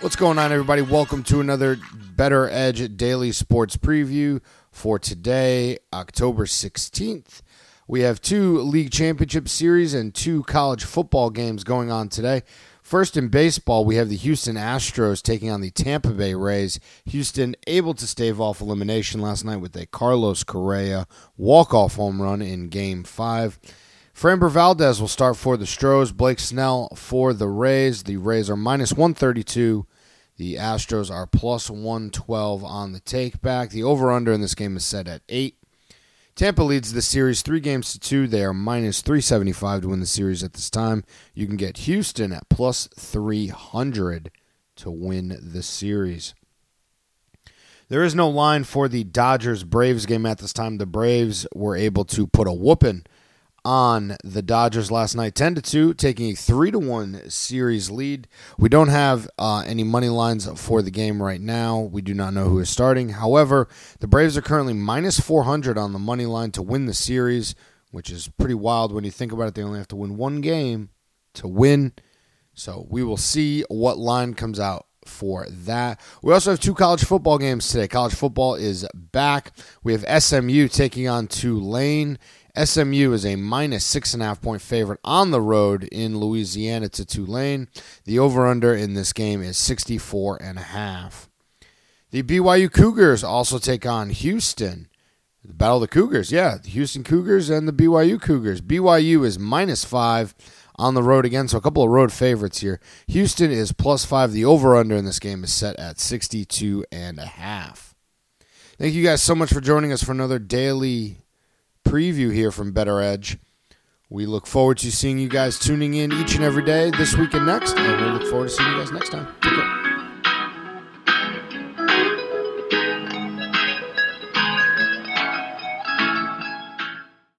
What's going on, everybody? Welcome to another Better Edge Daily Sports Preview for today, October 16th. We have two league championship series and two college football games going on today. First in baseball, we have the Houston Astros taking on the Tampa Bay Rays. Houston able to stave off elimination last night with a Carlos Correa walk-off home run in Game 5. Framber Valdez will start for the Stros. Blake Snell for the Rays. The Rays are minus 132. The Astros are plus 112 on the take back. The over under in this game is set at 8. Tampa leads the series three games to two. They are minus 375 to win the series at this time. You can get Houston at plus 300 to win the series. There is no line for the Dodgers Braves game at this time. The Braves were able to put a whooping on the Dodgers last night, ten to two, taking a three to one series lead. We don't have uh, any money lines for the game right now. We do not know who is starting. However, the Braves are currently minus four hundred on the money line to win the series, which is pretty wild when you think about it. They only have to win one game to win. So we will see what line comes out for that. We also have two college football games today. College football is back. We have SMU taking on Tulane. SMU is a minus six and a half point favorite on the road in Louisiana to Tulane. The over under in this game is 64 and a half. The BYU Cougars also take on Houston. The Battle of the Cougars, yeah, the Houston Cougars and the BYU Cougars. BYU is minus five on the road again, so a couple of road favorites here. Houston is plus five. The over under in this game is set at 62 and a half. Thank you guys so much for joining us for another daily preview here from Better Edge. We look forward to seeing you guys tuning in each and every day this week and next, and we look forward to seeing you guys next time. Take care.